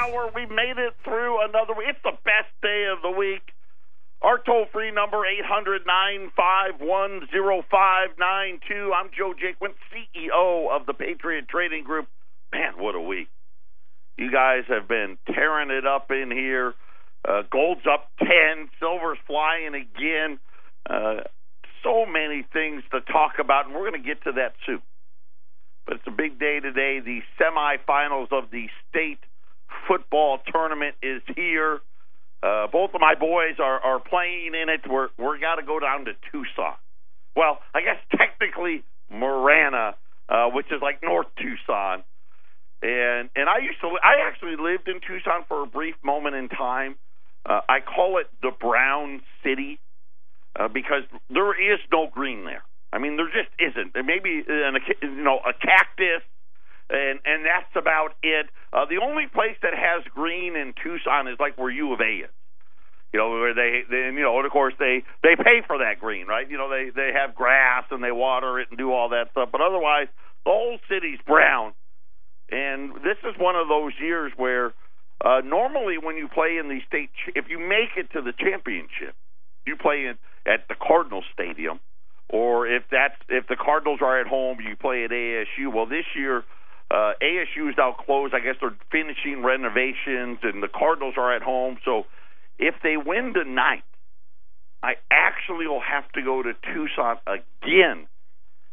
hour. We made it through another week. It's the best day of the week. Our toll free number, 800 951 0592. I'm Joe Jaquin, CEO of the Patriot Trading Group. Man, what a week. You guys have been tearing it up in here. Uh, gold's up 10, silver's flying again. Uh, so many things to talk about, and we're going to get to that soon. But it's a big day today. The semifinals of the state football tournament is here. Uh, both of my boys are, are playing in it. We're we're got to go down to Tucson. Well, I guess technically Marana, uh, which is like North Tucson. And and I used to I actually lived in Tucson for a brief moment in time. Uh, I call it the Brown City uh, because there is no green there. I mean, there just isn't. There may be an, you know a cactus, and and that's about it. Uh, the only place that has green in Tucson is like where U of A is. You know, where they, then you know, and of course they they pay for that green, right? You know, they they have grass and they water it and do all that stuff, but otherwise the whole city's brown. And this is one of those years where uh, normally when you play in the state, ch- if you make it to the championship, you play at the Cardinal Stadium or if that's if the Cardinals are at home, you play at ASU. Well, this year uh, ASU is now closed. I guess they're finishing renovations, and the Cardinals are at home. So if they win tonight, I actually will have to go to Tucson again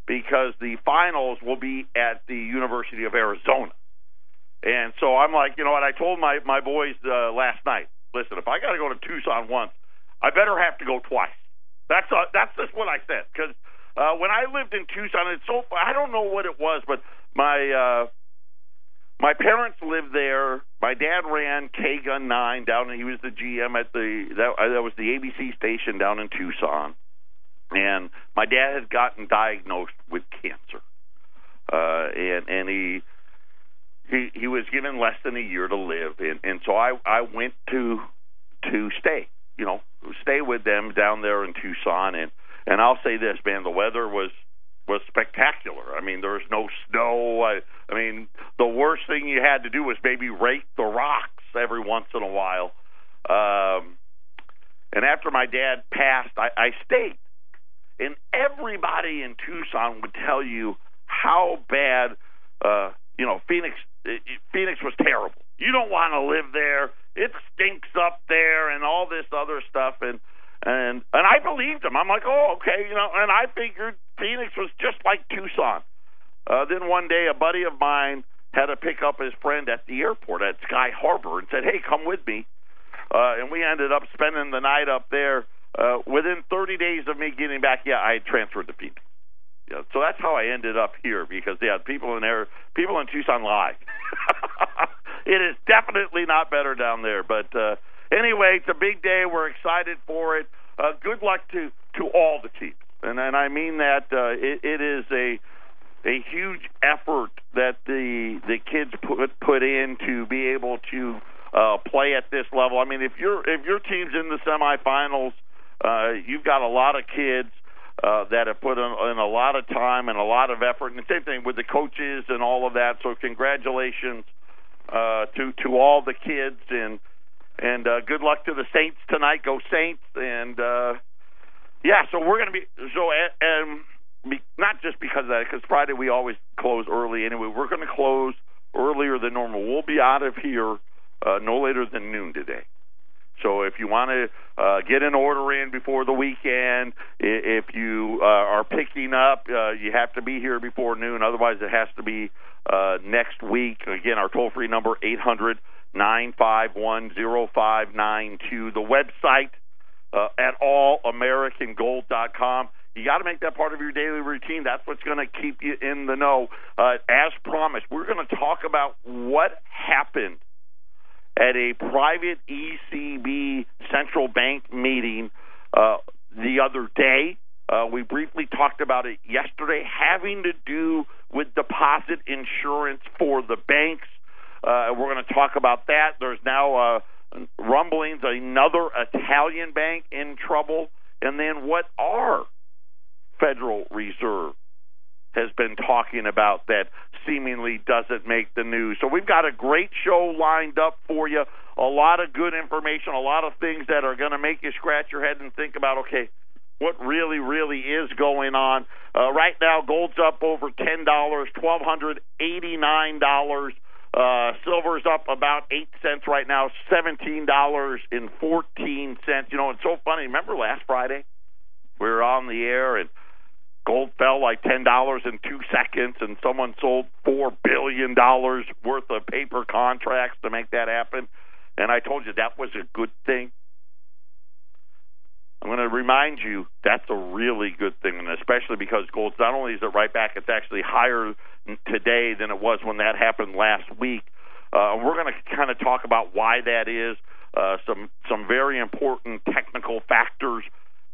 because the finals will be at the University of Arizona. And so I'm like, you know what? I told my my boys uh, last night. Listen, if I got to go to Tucson once, I better have to go twice. That's uh, that's just what I said because uh, when I lived in Tucson, it's so I don't know what it was, but my uh, my parents lived there. My dad ran KGUN Nine down, and he was the GM at the that, uh, that was the ABC station down in Tucson. And my dad had gotten diagnosed with cancer, uh, and and he he he was given less than a year to live, and and so I I went to to stay you know, stay with them down there in Tucson. And and I'll say this, man, the weather was was spectacular. I mean, there was no snow. I, I mean, the worst thing you had to do was maybe rake the rocks every once in a while. Um, and after my dad passed, I, I stayed. And everybody in Tucson would tell you how bad, uh, you know, Phoenix. Phoenix was terrible. You don't want to live there it stinks up there and all this other stuff and and and I believed him. I'm like, oh, okay, you know. And I figured Phoenix was just like Tucson. Uh, then one day, a buddy of mine had to pick up his friend at the airport at Sky Harbor and said, hey, come with me. Uh, and we ended up spending the night up there. Uh, within 30 days of me getting back, yeah, I had transferred to Phoenix. Yeah, so that's how I ended up here because yeah, people in there, people in Tucson lie. it is definitely not better down there. But uh, anyway, it's a big day. We're excited for it. Uh, good luck to to all the teams, and and I mean that uh, it, it is a a huge effort that the the kids put put in to be able to uh, play at this level. I mean, if your if your team's in the semifinals, uh, you've got a lot of kids uh, that have put in, in a lot of time and a lot of effort, and the same thing with the coaches and all of that. So congratulations uh, to to all the kids and and uh, good luck to the Saints tonight. Go Saints! And uh, yeah, so we're going to be so and be, not just because of that, because Friday we always close early anyway. We're going to close earlier than normal. We'll be out of here uh, no later than noon today. So if you want to uh, get an order in before the weekend, if you uh, are picking up, uh, you have to be here before noon. Otherwise, it has to be uh, next week. Again, our toll free number eight hundred nine five one zero five nine two. The website uh, at allamericangold.com. You got to make that part of your daily routine. That's what's going to keep you in the know. Uh, as promised, we're going to talk about what happened at a private ECB central bank meeting uh, the other day. Uh, we briefly talked about it yesterday, having to do with deposit insurance for the banks. Uh, we're going to talk about that. There's now uh, rumblings another Italian bank in trouble, and then what are Federal Reserve has been talking about that seemingly doesn't make the news. So we've got a great show lined up for you. A lot of good information, a lot of things that are going to make you scratch your head and think about, okay, what really, really is going on. Uh, right now, gold's up over ten dollars, twelve hundred eighty-nine dollars. Uh, silver's up about eight cents right now, seventeen dollars and fourteen cents. You know, it's so funny. Remember last Friday, we were on the air and gold fell like ten dollars in two seconds, and someone sold four billion dollars worth of paper contracts to make that happen. And I told you that was a good thing. I'm going to remind you that's a really good thing, and especially because gold not only is it right back, it's actually higher today than it was when that happened last week. Uh, we're going to kind of talk about why that is, uh, some some very important technical factors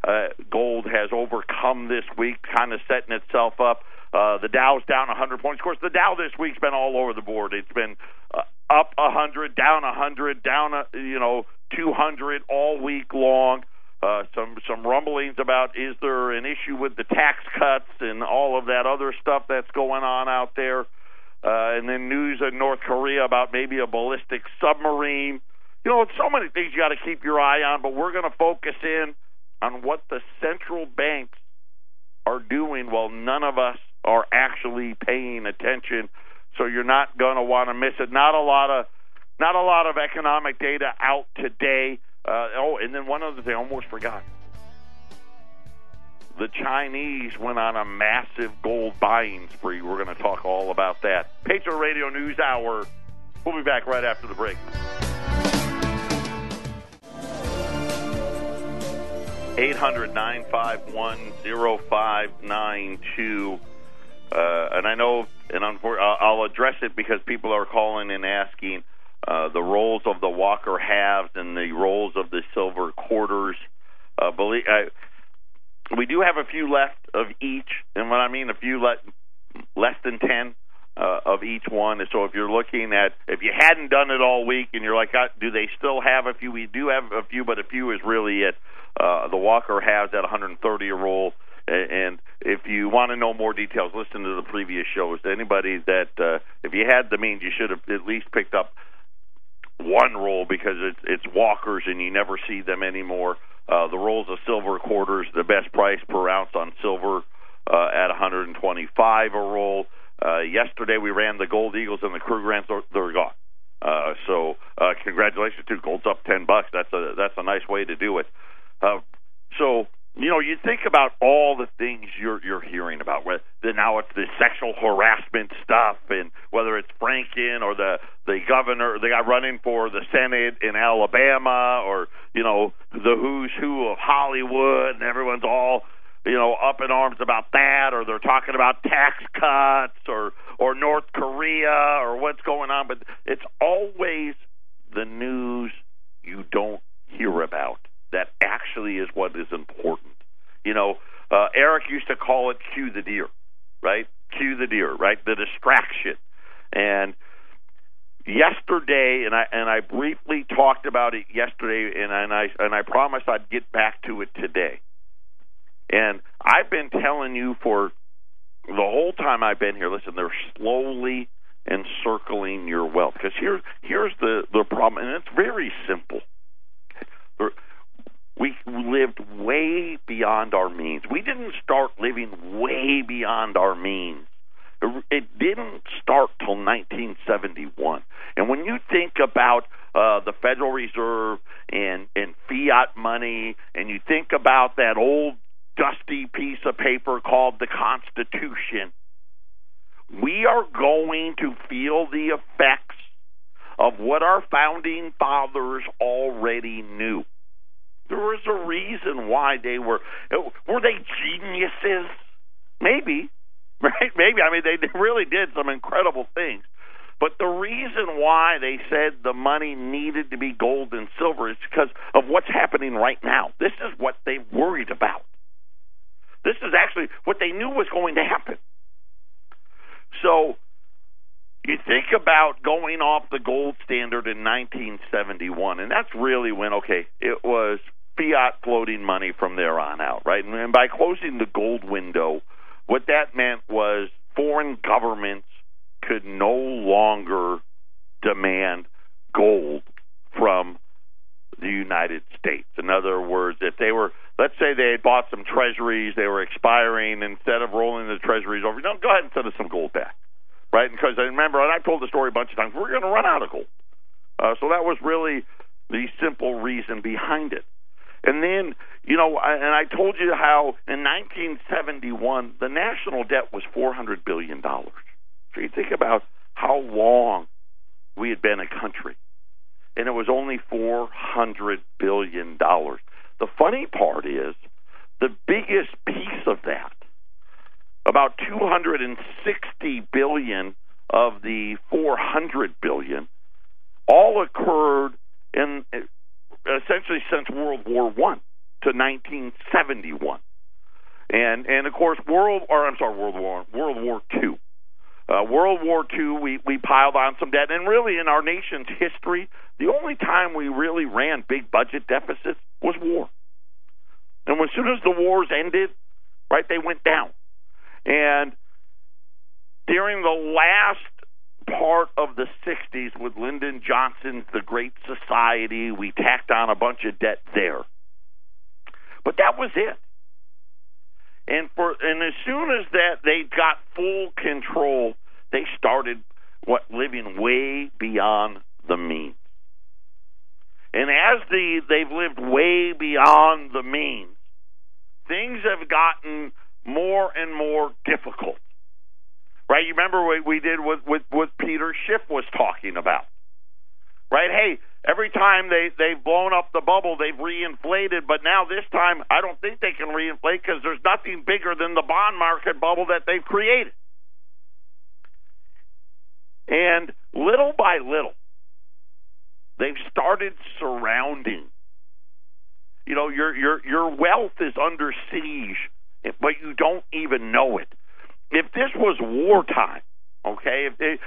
uh, gold has overcome this week, kind of setting itself up. Uh, the Dow's down 100 points. Of course, the Dow this week's been all over the board. It's been uh, up 100, down 100, down a, you know 200 all week long. Uh, some some rumblings about is there an issue with the tax cuts and all of that other stuff that's going on out there, uh, and then news in North Korea about maybe a ballistic submarine. You know, so many things you got to keep your eye on, but we're going to focus in on what the central banks are doing while none of us are actually paying attention. So you're not going to want to miss it. Not a lot of not a lot of economic data out today. Uh, oh, and then one other thing, I almost forgot. The Chinese went on a massive gold buying spree. We're going to talk all about that. Patriot Radio News Hour. We'll be back right after the break. Eight hundred nine five one zero five nine two. Uh, and I know, and I'll address it because people are calling and asking uh, the rolls of the Walker halves and the rolls of the silver quarters. Uh, believe, uh, we do have a few left of each, and what I mean a few le- less than ten uh, of each one. And So if you're looking at if you hadn't done it all week and you're like, uh, do they still have a few? We do have a few, but a few is really it. Uh, the Walker has at 130 a roll. And if you want to know more details, listen to the previous shows. Anybody that, uh, if you had the means, you should have at least picked up one roll because it's it's walkers and you never see them anymore. Uh, the rolls of silver quarters, the best price per ounce on silver uh, at 125 a roll. Uh, yesterday we ran the Gold Eagles and the Krugerrands; they're, they're gone. Uh, so uh, congratulations to Gold's up ten bucks. That's a that's a nice way to do it. Uh, so you know, you think about all the things you're you're hearing about. Whether now it's the sexual harassment stuff, and whether it's Franken or the the governor, the guy running for the Senate in Alabama, or you know the who's who of Hollywood, and everyone's all you know up in arms about that, or they're talking about tax cuts, or or North Korea, or what's going on. But it's always the news you don't hear about that actually is what is important. You know, uh, Eric used to call it cue the deer, right? Cue the deer, right? The distraction. And yesterday, and I and I briefly talked about it yesterday, and, and I and I promised I'd get back to it today. And I've been telling you for the whole time I've been here. Listen, they're slowly encircling your wealth because here's here's the the problem, and it's very simple we lived way beyond our means. We didn't start living way beyond our means. It didn't start till 1971. And when you think about uh, the Federal Reserve and, and fiat money, and you think about that old dusty piece of paper called the Constitution, we are going to feel the effects of what our founding fathers already knew. There was a reason why they were. Were they geniuses? Maybe, right? Maybe. I mean, they really did some incredible things. But the reason why they said the money needed to be gold and silver is because of what's happening right now. This is what they worried about. This is actually what they knew was going to happen. So you think about going off the gold standard in 1971, and that's really when, okay, it was fiat floating money from there on out, right? And by closing the gold window, what that meant was foreign governments could no longer demand gold from the United States. In other words, if they were, let's say they had bought some treasuries, they were expiring, instead of rolling the treasuries over, no, go ahead and send us some gold back. Right? Because I remember, and I've told the story a bunch of times, we're going to run out of gold. Uh, so that was really the simple reason behind it. And then, you know, and I told you how in 1971 the national debt was 400 billion dollars. So you think about how long we had been a country, and it was only 400 billion dollars. The funny part is the biggest piece of that, about 260 billion of the 400 billion, all occurred in essentially since World War One to 1971, and and of course World or I'm sorry World War World War Two. Uh, World War II, we, we piled on some debt, and really in our nation's history, the only time we really ran big budget deficits was war. And as soon as the wars ended, right, they went down. And during the last part of the 60s with Lyndon Johnson's The Great Society. We tacked on a bunch of debt there. But that was it. And for and as soon as that they got full control, they started what living way beyond the means. And as the they've lived way beyond the means, things have gotten more and more difficult right? You remember what we did with with what Peter Schiff was talking about, right? Hey, every time they they've blown up the bubble, they've reinflated, but now this time I don't think they can reinflate because there's nothing bigger than the bond market bubble that they've created. And little by little, they've started surrounding. You know, your your your wealth is under siege, but you don't even know it if this was wartime, okay, if they,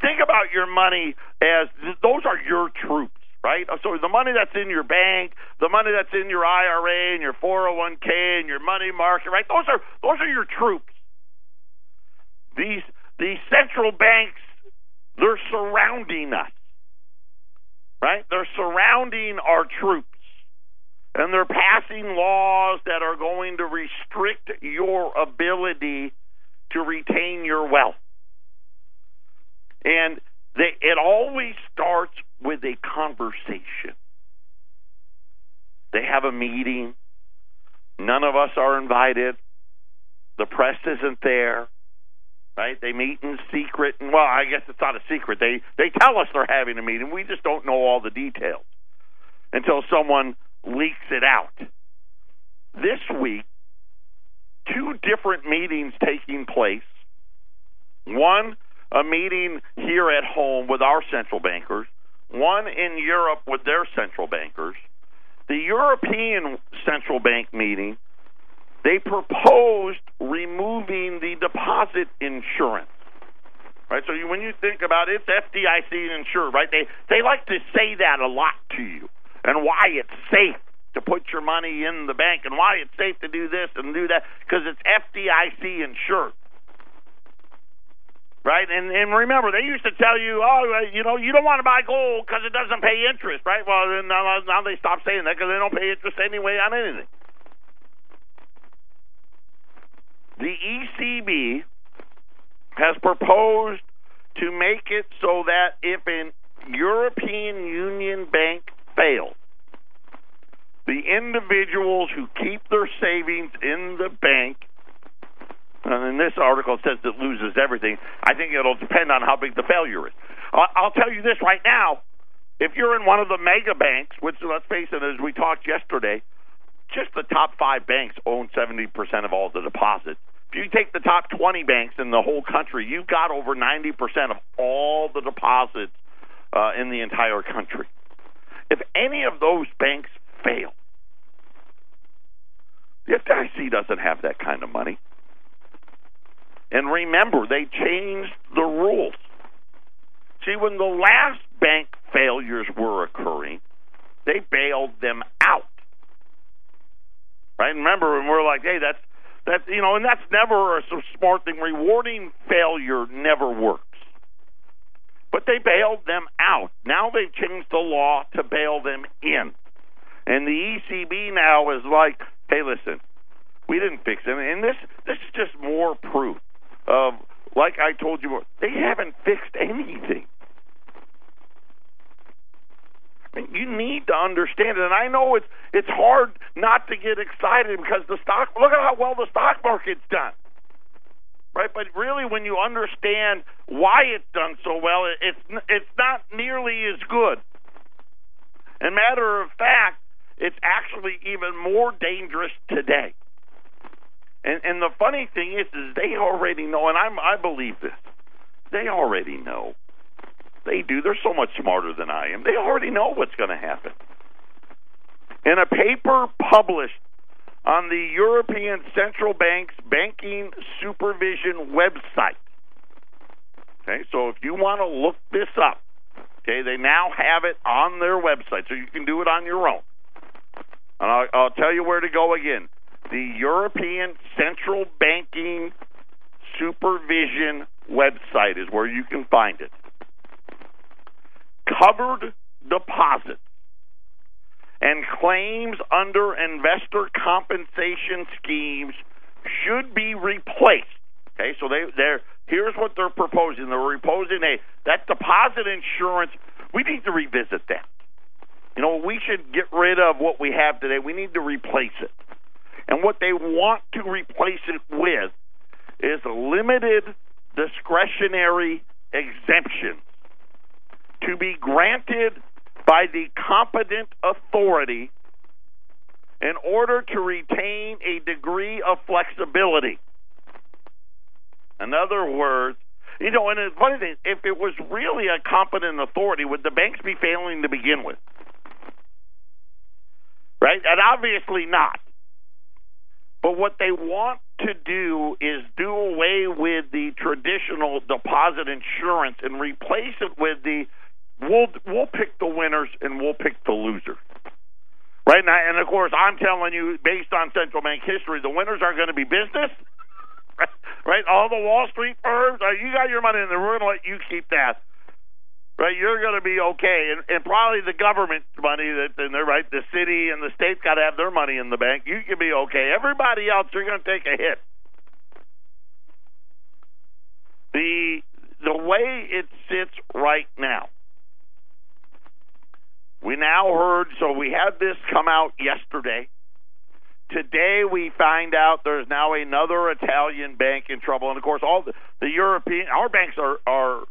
think about your money as those are your troops, right? Uh, so the money that's in your bank, the money that's in your IRA and your 401k and your money market, right? Those are those are your troops. These these central banks, they're surrounding us, right? They're surrounding our troops. And they're passing laws that are going to restrict your ability to retain your wealth. And they, it always starts with a conversation. They have a meeting. None of us are invited. The press isn't there. Right? They meet in secret and well, I guess it's not a secret. They they tell us they're having a meeting. We just don't know all the details until someone leaks it out. This week two different meetings taking place. One, a meeting here at home with our central bankers, one in Europe with their central bankers. The European Central Bank meeting, they proposed removing the deposit insurance. Right, so you, when you think about it, it's FDIC insured, right? They they like to say that a lot to you, and why it's safe to put your money in the bank and why it's safe to do this and do that because it's FDIC insured. Right? And and remember, they used to tell you, oh, you know, you don't want to buy gold because it doesn't pay interest, right? Well, then now, now they stop saying that because they don't pay interest anyway on anything. The ECB has proposed to make it so that if an European Union bank fails, the individuals who keep their savings in the bank and this article says it loses everything. I think it'll depend on how big the failure is. I'll tell you this right now. If you're in one of the mega banks, which let's face it, as we talked yesterday, just the top five banks own 70% of all the deposits. If you take the top 20 banks in the whole country, you've got over 90% of all the deposits uh, in the entire country. If any of those banks fail, the FDIC doesn't have that kind of money. And remember, they changed the rules. See, when the last bank failures were occurring, they bailed them out. Right? Remember, and we're like, hey, that's That you know, and that's never a smart thing. Rewarding failure never works. But they bailed them out. Now they've changed the law to bail them in. And the ECB now is like, hey, listen, we didn't fix it. And this this is just more proof of, like I told you, they haven't fixed anything. I mean, you need to understand it, and I know it's it's hard not to get excited because the stock. Look at how well the stock market's done, right? But really, when you understand why it's done so well, it's it's not nearly as good. And matter of fact, it's actually even more dangerous today. And and the funny thing is, is they already know, and I'm I believe this. They already know they do. They're so much smarter than I am. They already know what's going to happen. In a paper published on the European Central Bank's banking supervision website. Okay, so if you want to look this up, okay, they now have it on their website, so you can do it on your own. And I'll, I'll tell you where to go again. The European Central Banking Supervision website is where you can find it covered deposits and claims under investor compensation schemes should be replaced. Okay, so they they're here's what they're proposing. They're proposing a that deposit insurance. We need to revisit that. You know, we should get rid of what we have today. We need to replace it. And what they want to replace it with is limited discretionary exemptions to be granted by the competent authority in order to retain a degree of flexibility. In other words, you know, and the funny thing, if it was really a competent authority, would the banks be failing to begin with? Right? And obviously not. But what they want to do is do away with the traditional deposit insurance and replace it with the We'll we'll pick the winners and we'll pick the losers. Right now, and of course, I'm telling you, based on central bank history, the winners are going to be business. Right, all the Wall Street firms. Uh, you got your money in there. We're going to let you keep that. Right, you're going to be okay, and, and probably the government money that in there, right? The city and the state's got to have their money in the bank. You can be okay. Everybody else, you're going to take a hit. The the way it sits right now, we now heard, so we had this come out yesterday. Today we find out there's now another Italian bank in trouble, and of course, all the, the European our banks are are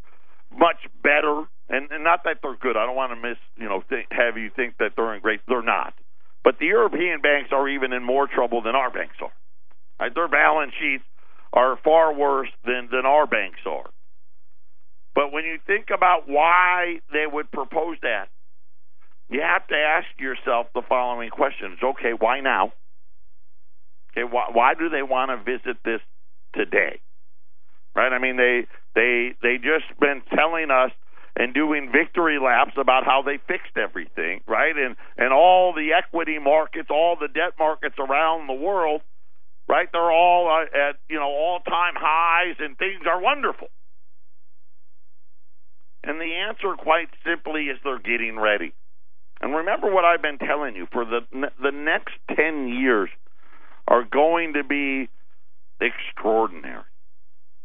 much better, and, and not that they're good. I don't want to miss you know think, have you think that they're in great. They're not, but the European banks are even in more trouble than our banks are. Right? Their balance sheets are far worse than than our banks are. But when you think about why they would propose that, you have to ask yourself the following questions. Okay, why now? Okay, why, why do they want to visit this today? Right? I mean, they they they just been telling us and doing victory laps about how they fixed everything, right? And and all the equity markets, all the debt markets around the world, right? They're all uh, at you know all time highs, and things are wonderful. And the answer, quite simply, is they're getting ready. And remember what I've been telling you for the the next 10 years are going to be extraordinary.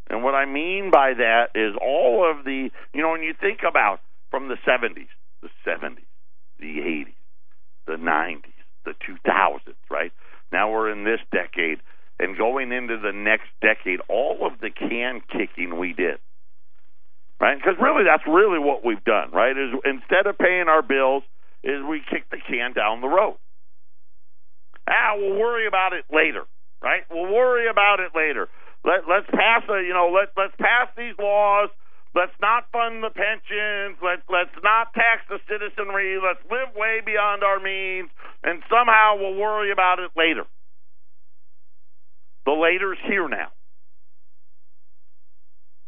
And what I mean by that is all of the, you know, when you think about from the 70s, the 70s, the 80s, the 90s, the 2000s, right? Now we're in this decade and going into the next decade, all of the can kicking we did. Right? Because really that's really what we've done, right? Is instead of paying our bills, is we kick the can down the road. Ah, we'll worry about it later, right? We'll worry about it later. Let let's pass a you know let let's pass these laws. Let's not fund the pensions. Let's let's not tax the citizenry. Let's live way beyond our means, and somehow we'll worry about it later. The later's here now.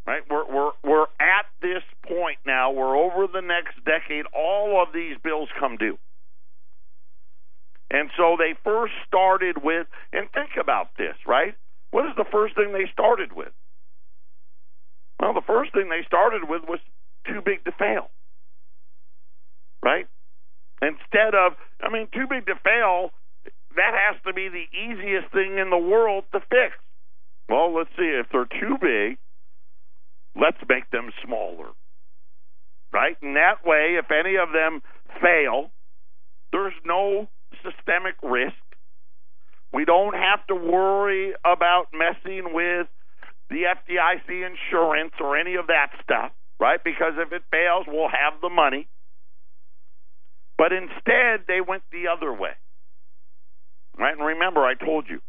Right? We're we're we're at this point now where over the next decade all of these bills come due. And so they first started with and think about this, right? What is the first thing they started with? Well, the first thing they started with was too big to fail. Right? Instead of, I mean, too big to fail, that has to be the easiest thing in the world to fix. Well, let's see. If they're too big, let's make them smaller. Right? And that way, if any of them fail, there's no systemic risk. We don't have to worry about messing with the FDIC insurance or any of that stuff, right? Because if it fails, we'll have the money. But instead, they went the other way. Right? And remember, I told you,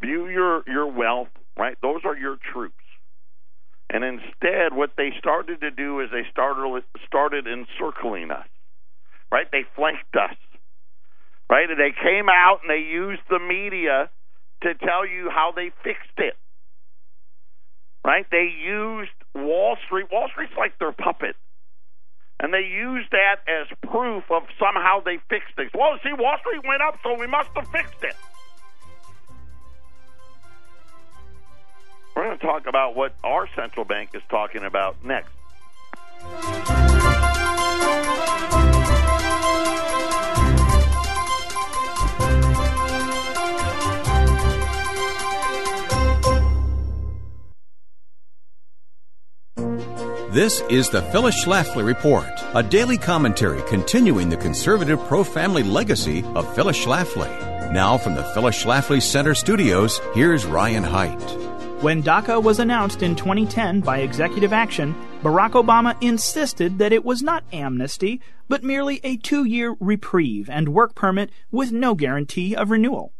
view your, your wealth, right? Those are your troops. And instead, what they started to do is they started started encircling us, right? They flanked us, right? And they came out and they used the media to tell you how they fixed it, right? They used Wall Street. Wall Street's like their puppet. And they used that as proof of somehow they fixed things. Well, see, Wall Street went up, so we must have fixed it. We're going to talk about what our central bank is talking about next. This is the Phyllis Schlafly Report, a daily commentary continuing the conservative pro family legacy of Phyllis Schlafly. Now, from the Phyllis Schlafly Center studios, here's Ryan Haidt. When DACA was announced in 2010 by executive action, Barack Obama insisted that it was not amnesty, but merely a two year reprieve and work permit with no guarantee of renewal.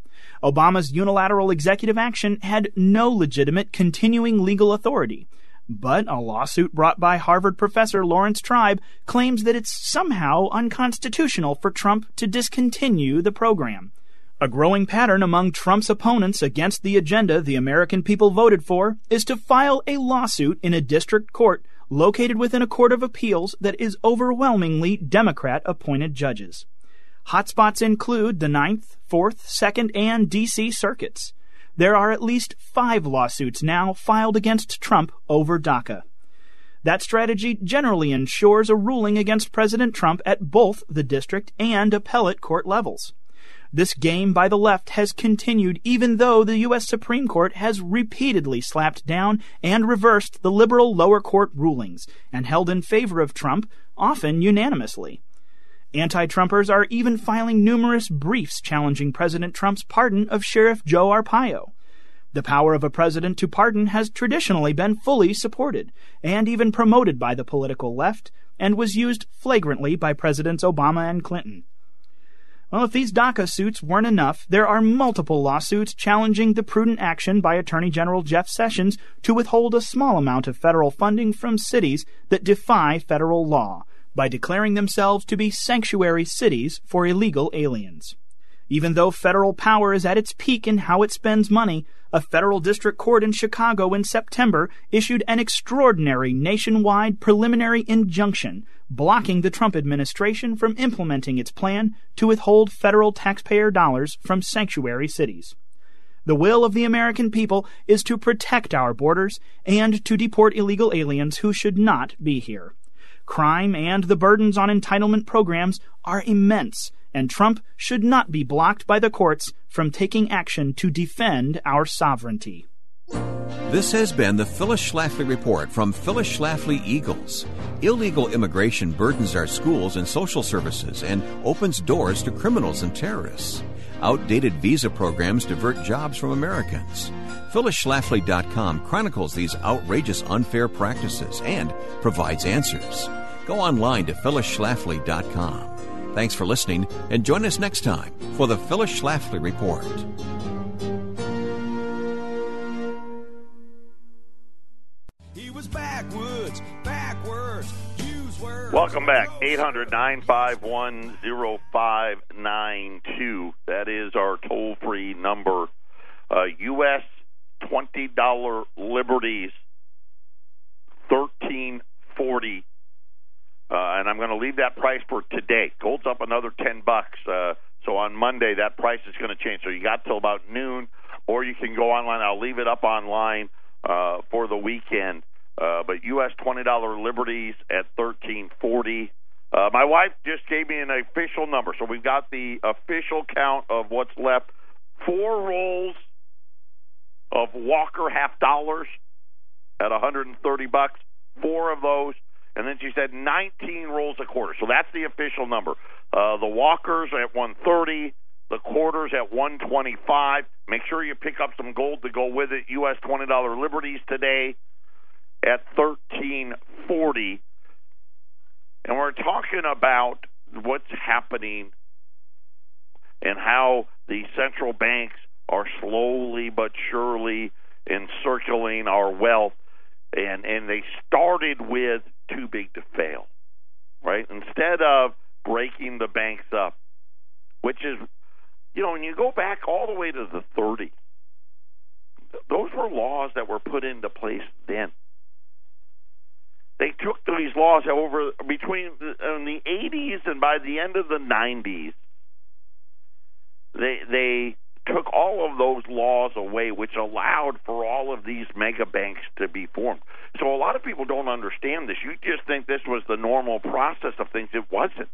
Obama's unilateral executive action had no legitimate continuing legal authority. But a lawsuit brought by Harvard professor Laurence Tribe claims that it's somehow unconstitutional for Trump to discontinue the program. A growing pattern among Trump's opponents against the agenda the American people voted for is to file a lawsuit in a district court located within a court of appeals that is overwhelmingly Democrat appointed judges. Hotspots include the Ninth, Fourth, Second, and D.C. circuits. There are at least five lawsuits now filed against Trump over DACA. That strategy generally ensures a ruling against President Trump at both the district and appellate court levels. This game by the left has continued even though the U.S. Supreme Court has repeatedly slapped down and reversed the liberal lower court rulings and held in favor of Trump, often unanimously. Anti Trumpers are even filing numerous briefs challenging President Trump's pardon of Sheriff Joe Arpaio. The power of a president to pardon has traditionally been fully supported and even promoted by the political left and was used flagrantly by Presidents Obama and Clinton. Well, if these DACA suits weren't enough, there are multiple lawsuits challenging the prudent action by Attorney General Jeff Sessions to withhold a small amount of federal funding from cities that defy federal law by declaring themselves to be sanctuary cities for illegal aliens. Even though federal power is at its peak in how it spends money, a federal district court in Chicago in September issued an extraordinary nationwide preliminary injunction blocking the Trump administration from implementing its plan to withhold federal taxpayer dollars from sanctuary cities. The will of the American people is to protect our borders and to deport illegal aliens who should not be here. Crime and the burdens on entitlement programs are immense, and Trump should not be blocked by the courts from taking action to defend our sovereignty. This has been the Phyllis Schlafly Report from Phyllis Schlafly Eagles. Illegal immigration burdens our schools and social services and opens doors to criminals and terrorists. Outdated visa programs divert jobs from Americans. PhyllisSchlafly.com chronicles these outrageous unfair practices and provides answers. Go online to phyllisschlafly.com. Thanks for listening and join us next time for the Phyllis Schlafly Report. He was backwoods, backwards. Welcome back. 800 951 0592. That is our toll free number. Uh, U.S. $20 Liberties, 1340 uh, and I'm going to leave that price for today. Gold's up another ten bucks, uh, so on Monday that price is going to change. So you got till about noon or you can go online. I'll leave it up online uh, for the weekend. Uh, but U.S. twenty dollar liberties at thirteen forty. Uh, my wife just gave me an official number, so we've got the official count of what's left. Four rolls of Walker half dollars at 130 bucks. Four of those, and then she said 19 rolls a quarter. So that's the official number. Uh, the Walkers at 130, the quarters at 125. Make sure you pick up some gold to go with it. U.S. $20 liberties today at 1340. And we're talking about what's happening and how the central banks are slowly but surely encircling our wealth and and they started with too big to fail right? Instead of breaking the banks up which is you know when you go back all the way to the 30s those were laws that were put into place then. They took these laws over between uh, in the 80s and by the end of the 90s they they took all of those laws away which allowed for all of these mega banks to be formed so a lot of people don't understand this you just think this was the normal process of things it wasn't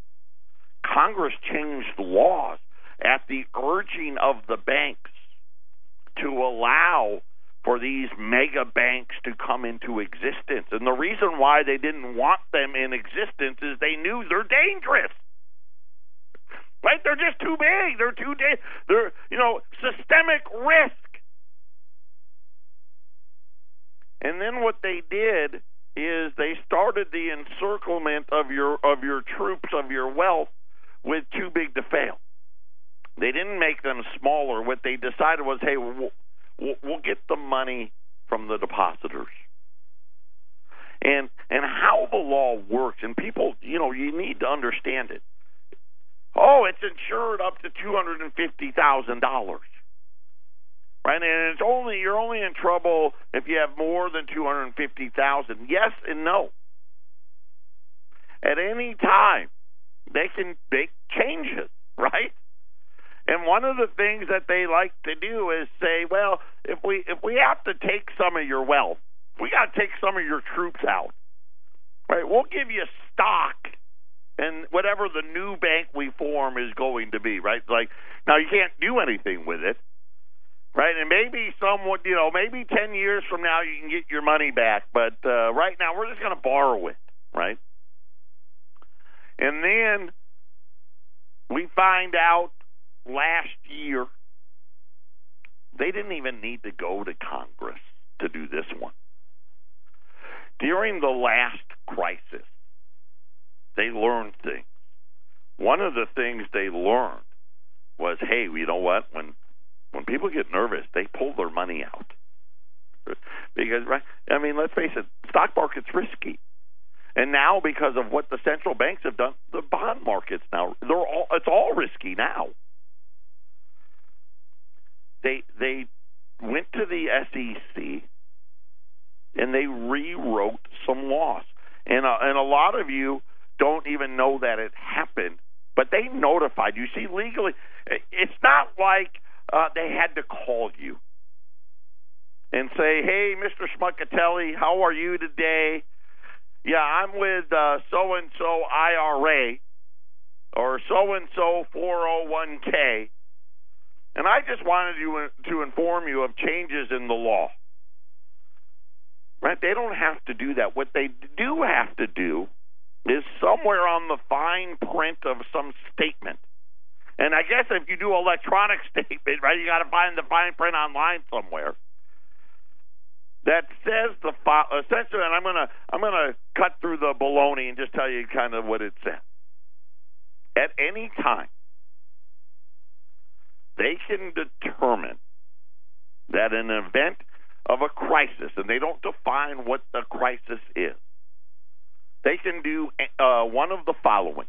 congress changed laws at the urging of the banks to allow for these mega banks to come into existence. And the reason why they didn't want them in existence is they knew they're dangerous. Right? They're just too big. They're too da- they're, you know, systemic risk. And then what they did is they started the encirclement of your of your troops of your wealth with too big to fail. They didn't make them smaller. What they decided was, hey, we'll, we'll get the money from the depositors. And and how the law works, and people, you know, you need to understand it. Oh, it's insured up to two hundred and fifty thousand dollars, right? And it's only you're only in trouble if you have more than two hundred and fifty thousand. Yes and no. At any time, they can make changes, right? And one of the things that they like to do is say, well, if we if we have to take some of your wealth, we got to take some of your troops out. Right? We'll give you stock and whatever the new bank we form is going to be, right? Like now you can't do anything with it. Right? And maybe someone, you know, maybe 10 years from now you can get your money back, but uh right now we're just going to borrow it, right? And then we find out last year, they didn't even need to go to Congress to do this one. During the last crisis, they learned things. One of the things they learned was, hey, you know what? When when people get nervous, they pull their money out. Because, right? I mean, let's face it, stock market's risky. And now, because of what the central banks have done, the bond markets now they're all it's all risky now they they went to the SEC and they rewrote some laws. And uh, and a lot of you don't even know that it happened, but they notified you. See, legally, it's not like uh, they had to call you and say, "Hey, Mr. Schmuckatelli, how are you today?" Yeah, I'm with so and so IRA or so and so 401k and I just wanted you to inform you of changes in the law. Right? They don't have to do that. What they do have to do is somewhere on the fine print of some statement. And I guess if you do electronic statement, right, you got to find the fine print online somewhere that says the essentially. And I'm gonna I'm gonna cut through the baloney and just tell you kind of what it says. At any time, they can determine that an event of a crisis, and they don't define what the crisis is, they can do uh, one of the following.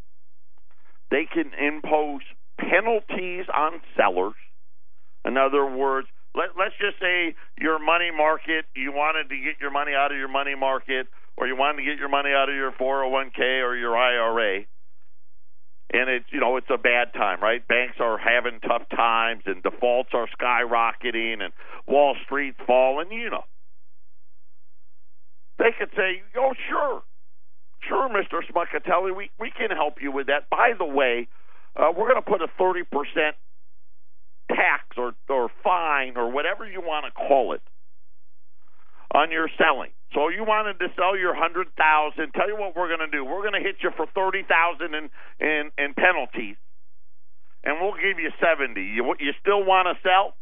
They can impose penalties on sellers. In other words, let, let's just say your money market, you wanted to get your money out of your money market, or you wanted to get your money out of your 401k or your IRA. and it's you know it's a bad time, right? Banks are having tough times, and defaults are skyrocketing, and Wall Street's falling. You know, they could say, "Oh, sure, sure, Mister Smuckatelli, we we can help you with that." By the way, uh, we're going to put a thirty percent tax or or fine or whatever you want to call it on your selling. So you wanted to sell your hundred thousand. Tell you what we're going to do. We're going to hit you for thirty thousand in in in penalties, and we'll give you seventy. You you still want to sell,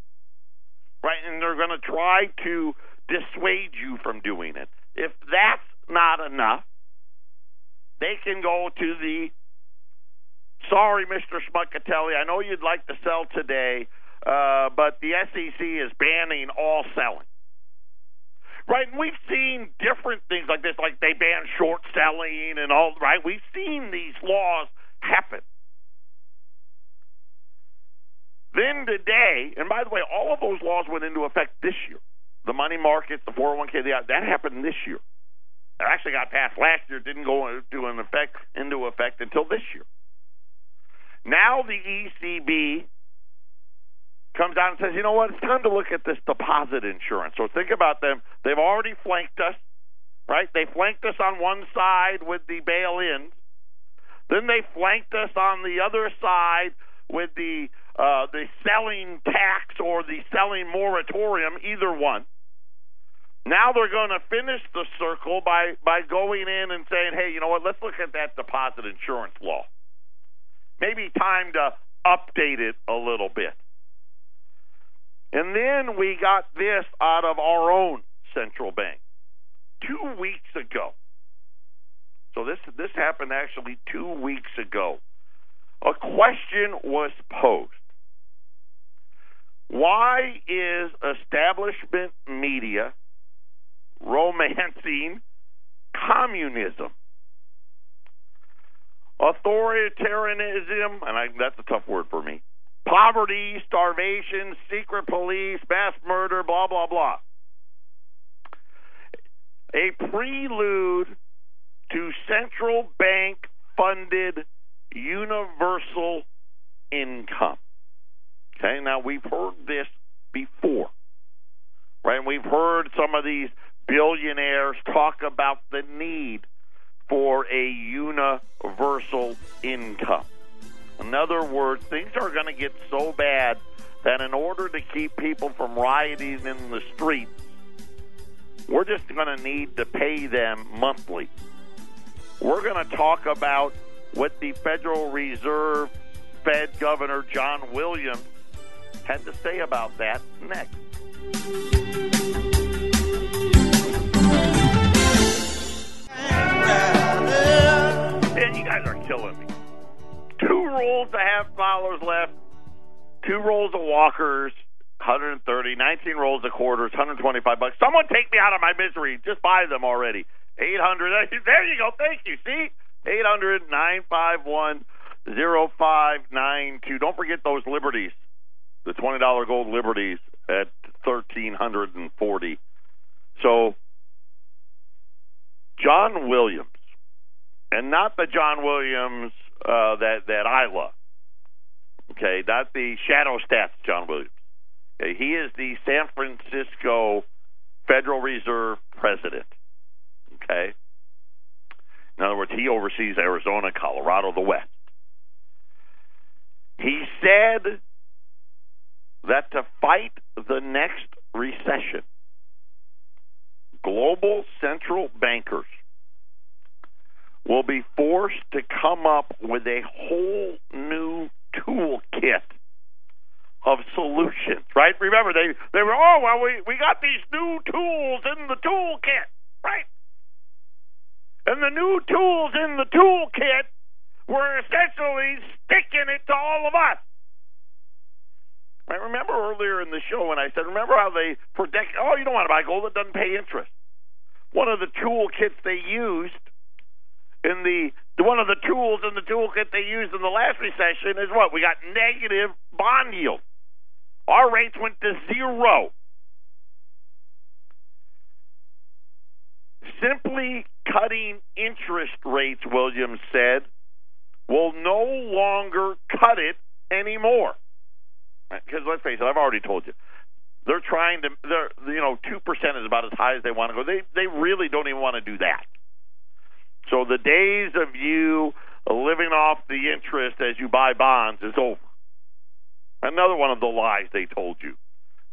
right? And they're going to try to dissuade you from doing it. If that's not enough, they can go to the. Sorry, Mr. Smuckatelli. I know you'd like to sell today, uh, but the SEC is banning all selling right? And we've seen different things like this, like they ban short selling and all, right? We've seen these laws happen. Then today, and by the way, all of those laws went into effect this year. The money market, the 401k, the, that happened this year. It actually got passed last year, didn't go into an effect into effect until this year. Now the ECB comes out and says, you know what, it's time to look at this deposit insurance. So think about them. They've already flanked us, right? They flanked us on one side with the bail ins. Then they flanked us on the other side with the uh, the selling tax or the selling moratorium, either one. Now they're going to finish the circle by by going in and saying, "Hey, you know what? Let's look at that deposit insurance law. Maybe time to update it a little bit." And then we got this out of our own central bank two weeks ago. So this this happened actually two weeks ago. A question was posed. Why is establishment media romancing communism? Authoritarianism, and I, that's a tough word for me poverty, starvation, secret police, mass murder, blah, blah, blah. A prelude to central bank funded universal income. Okay, now we've heard this before, right? And We've heard some of these billionaires talk about the need for a universal income. In other words, things are going to get so bad that in order to keep people from rioting in the streets, we're just going to need to pay them monthly. We're going to talk about what the Federal Reserve Fed Governor John Williams had to say about that next. Guys are killing me two rolls of half dollars left, two rolls of walkers, 130, 19 rolls of quarters, 125 bucks. Someone take me out of my misery. Just buy them already. 800. There you go. Thank you. See? 800 951 0592. Don't forget those liberties. The $20 gold liberties at 1340. So, John Williams, and not the John Williams uh, that that I love. Okay, not the shadow stats, John Williams. Okay, he is the San Francisco Federal Reserve president. Okay, in other words, he oversees Arizona, Colorado, the West. He said that to fight the next recession, global central bankers will be forced to come up with a whole new toolkit of solutions, right? Remember, they they were oh well, we we got these new tools in the toolkit, right? And the new tools in the toolkit were essentially sticking it to all of us. I remember earlier in the show when I said, remember how they for decades, oh, you don't want to buy gold; that doesn't pay interest. One of the toolkits they used in the one of the tools in the toolkit they used in the last recession is what we got negative bond yield. Our rates went to zero. Simply cutting interest rates, Williams said, will no longer cut it anymore. Because let's face it, I've already told you, they're trying to. They're you know two percent is about as high as they want to go. They they really don't even want to do that. So the days of you living off the interest as you buy bonds is over. Another one of the lies they told you.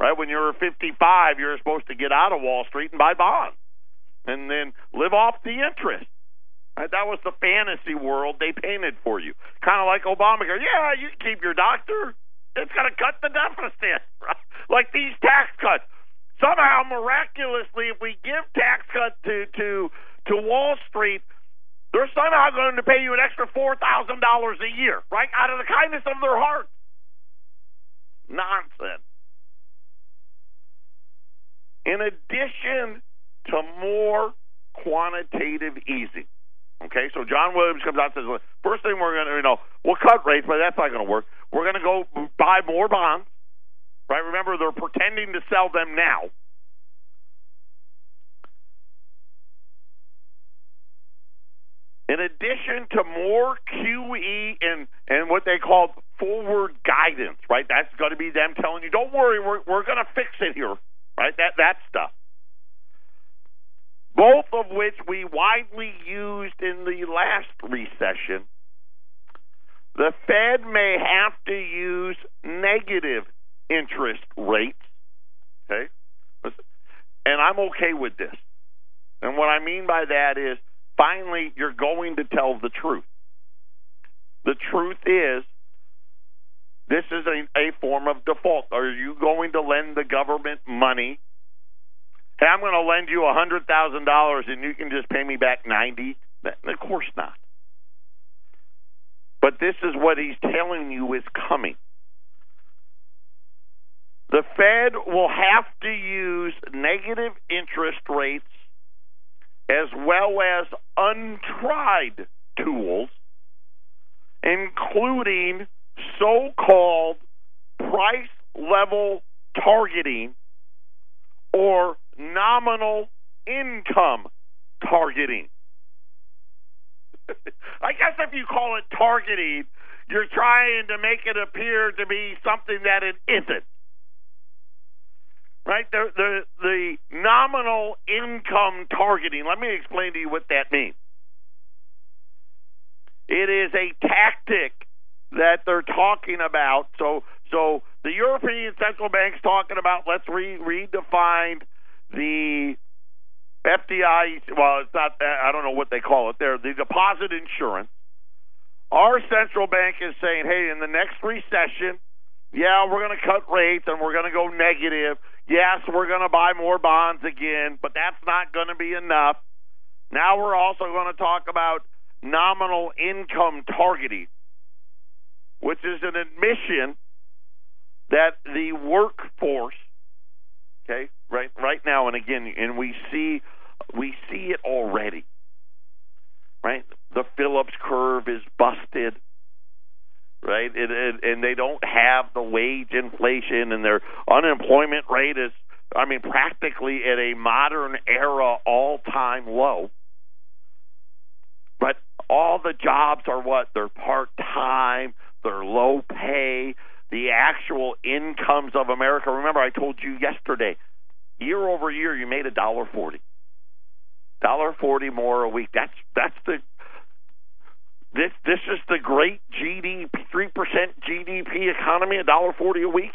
Right when you're 55, you're supposed to get out of Wall Street and buy bonds, and then live off the interest. Right? That was the fantasy world they painted for you. Kind of like Obamacare. Yeah, you keep your doctor. It's going to cut the deficit. Right? Like these tax cuts. Somehow, miraculously, if we give tax cuts to to to Wall Street, they're somehow going to pay you an extra four thousand dollars a year, right, out of the kindness of their heart. Nonsense. In addition to more quantitative easing, Okay, so John Williams comes out and says, first thing we're going to, you know, we'll cut rates, but that's not going to work. We're going to go buy more bonds, right? Remember, they're pretending to sell them now. In addition to more QE and, and what they call forward guidance, right? That's going to be them telling you, don't worry, we're, we're going to fix it here, right? That, that stuff both of which we widely used in the last recession, the Fed may have to use negative interest rates. Okay? And I'm okay with this. And what I mean by that is finally you're going to tell the truth. The truth is this is a, a form of default. Are you going to lend the government money hey, I'm going to lend you a hundred thousand dollars and you can just pay me back ninety. Of course not. But this is what he's telling you is coming. The Fed will have to use negative interest rates as well as untried tools, including so called price level targeting or nominal income targeting. I guess if you call it targeting, you're trying to make it appear to be something that it isn't. Right? The, the, the nominal income targeting, let me explain to you what that means. It is a tactic that they're talking about. So, so the European Central Bank's talking about let's re- redefine the FDI, well, it's not, uh, I don't know what they call it there, the deposit insurance. Our central bank is saying, hey, in the next recession, yeah, we're going to cut rates and we're going to go negative. Yes, we're going to buy more bonds again, but that's not going to be enough. Now we're also going to talk about nominal income targeting, which is an admission that the workforce, okay, right right now and again and we see we see it already right the phillips curve is busted right it, it, and they don't have the wage inflation and their unemployment rate is i mean practically at a modern era all time low but all the jobs are what they're part time they're low pay the actual incomes of america remember i told you yesterday year over year you made a dollar forty. Dollar forty more a week. That's that's the this this is the great GDP three percent GDP economy, a dollar forty a week.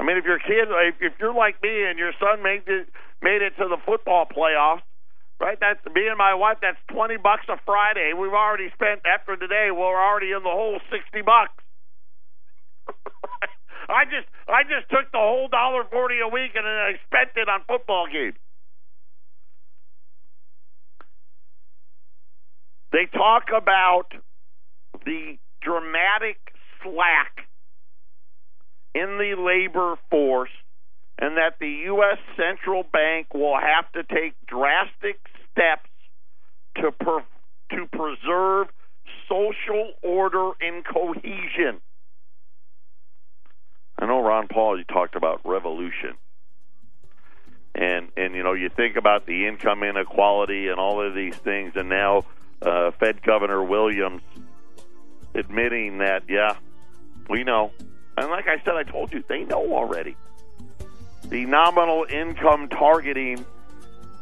I mean, if your kid, if you're like me and your son made it made it to the football playoffs, right? That's me and my wife. That's twenty bucks a Friday. We've already spent after today. We're already in the whole sixty bucks. I just I just took the whole dollar forty a week and I spent it on football games. They talk about the dramatic slack in the labor force and that the U.S. central bank will have to take drastic steps to per, to preserve social order and cohesion. I know Ron Paul. You talked about revolution, and and you know you think about the income inequality and all of these things, and now uh, Fed Governor Williams admitting that, yeah, we know. And like I said, I told you, they know already. The nominal income targeting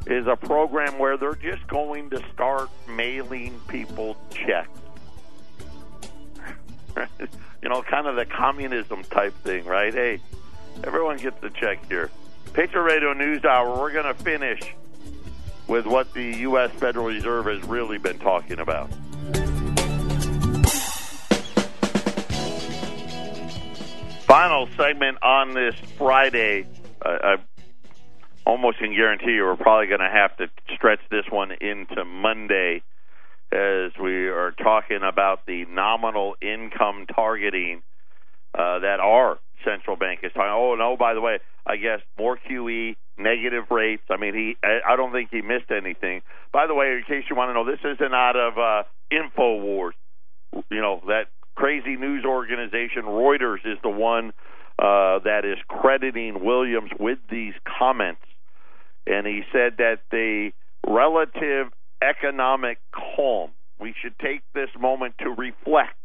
is a program where they're just going to start mailing people checks. you know, kind of the communism type thing, right? Hey, everyone gets a check here. Patriot Radio News Hour, we're going to finish with what the U.S. Federal Reserve has really been talking about. Final segment on this Friday. Uh, I almost can guarantee you we're probably going to have to stretch this one into Monday as we are talking about the nominal income targeting uh, that our central bank is talking. Oh no, by the way, I guess more QE, negative rates. I mean, he. I don't think he missed anything. By the way, in case you want to know, this isn't out of uh, Infowars. You know that crazy news organization Reuters is the one uh, that is crediting Williams with these comments, and he said that the relative economic calm. We should take this moment to reflect,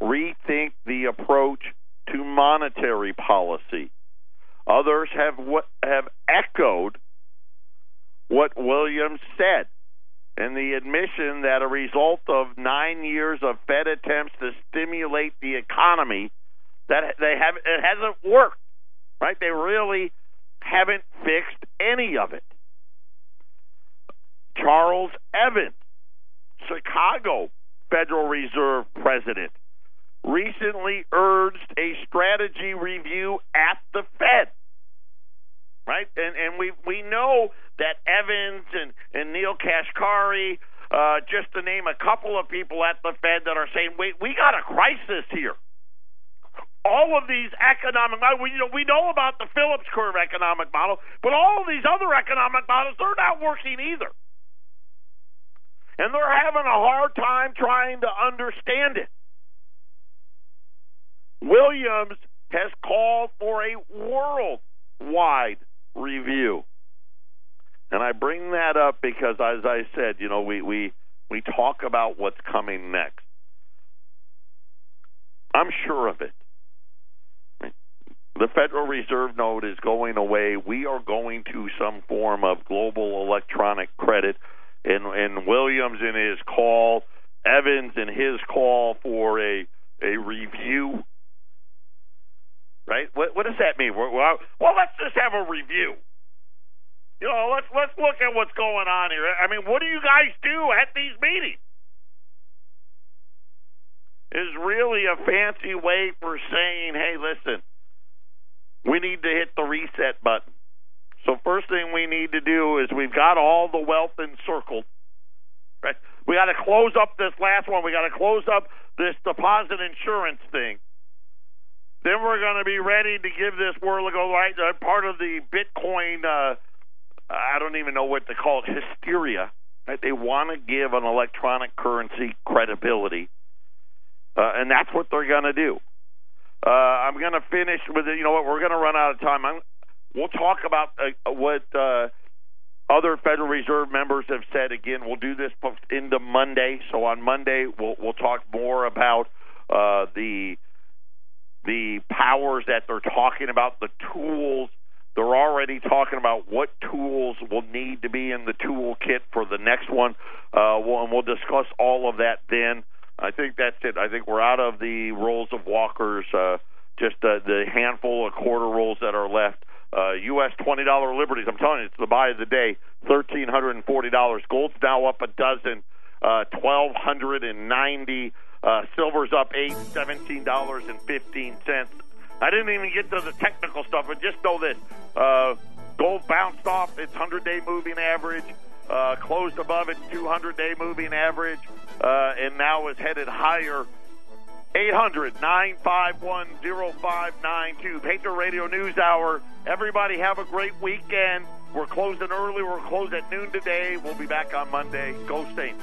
rethink the approach to monetary policy. Others have have echoed what Williams said, and the admission that a result of nine years of Fed attempts to stimulate the economy, that they have it hasn't worked. Right? They really haven't fixed any of it. Charles Evans, Chicago Federal Reserve president, recently urged a strategy review at the Fed. Right? And and we we know that Evans and, and Neel Kashkari, uh, just to name a couple of people at the Fed that are saying, wait, we got a crisis here. All of these economic, we you know we know about the Phillips curve economic model, but all of these other economic models they're not working either and they're having a hard time trying to understand it. Williams has called for a worldwide review. And I bring that up because, as I said, you know, we, we, we talk about what's coming next. I'm sure of it. The Federal Reserve note is going away. We are going to some form of global electronic credit and and Williams in his call, Evans in his call for a a review. Right? What what does that mean? Well, well, let's just have a review. You know, let's let's look at what's going on here. I mean, what do you guys do at these meetings? Is really a fancy way for saying, "Hey, listen, we need to hit the reset button." So first thing we need to do is we've got all the wealth encircled. Right? We got to close up this last one. We got to close up this deposit insurance thing. Then we're going to be ready to give this world a go. Right, uh, part of the Bitcoin. Uh, I don't even know what to call it. Hysteria. Right? They want to give an electronic currency credibility, uh, and that's what they're going to do. Uh, I'm going to finish with it. You know what? We're going to run out of time. I'm, We'll talk about uh, what uh, other Federal Reserve members have said. Again, we'll do this into Monday. So on Monday, we'll we'll talk more about uh, the the powers that they're talking about, the tools. They're already talking about what tools will need to be in the toolkit for the next one. Uh, we'll, and we'll discuss all of that then. I think that's it. I think we're out of the rolls of walkers, uh, just uh, the handful of quarter rolls that are left. Uh, U.S. twenty dollar liberties. I'm telling you, it's the buy of the day. Thirteen hundred and forty dollars. Gold's now up a dozen. Uh, Twelve hundred and ninety. Uh, silver's up eight, seventeen dollars and fifteen cents. I didn't even get to the technical stuff, but just know this: uh, gold bounced off its hundred-day moving average, uh, closed above its 200-day moving average, uh, and now is headed higher 800 951 0592. Patriot Radio News Hour. Everybody have a great weekend. We're closing early. We're closed at noon today. We'll be back on Monday. Go Saints.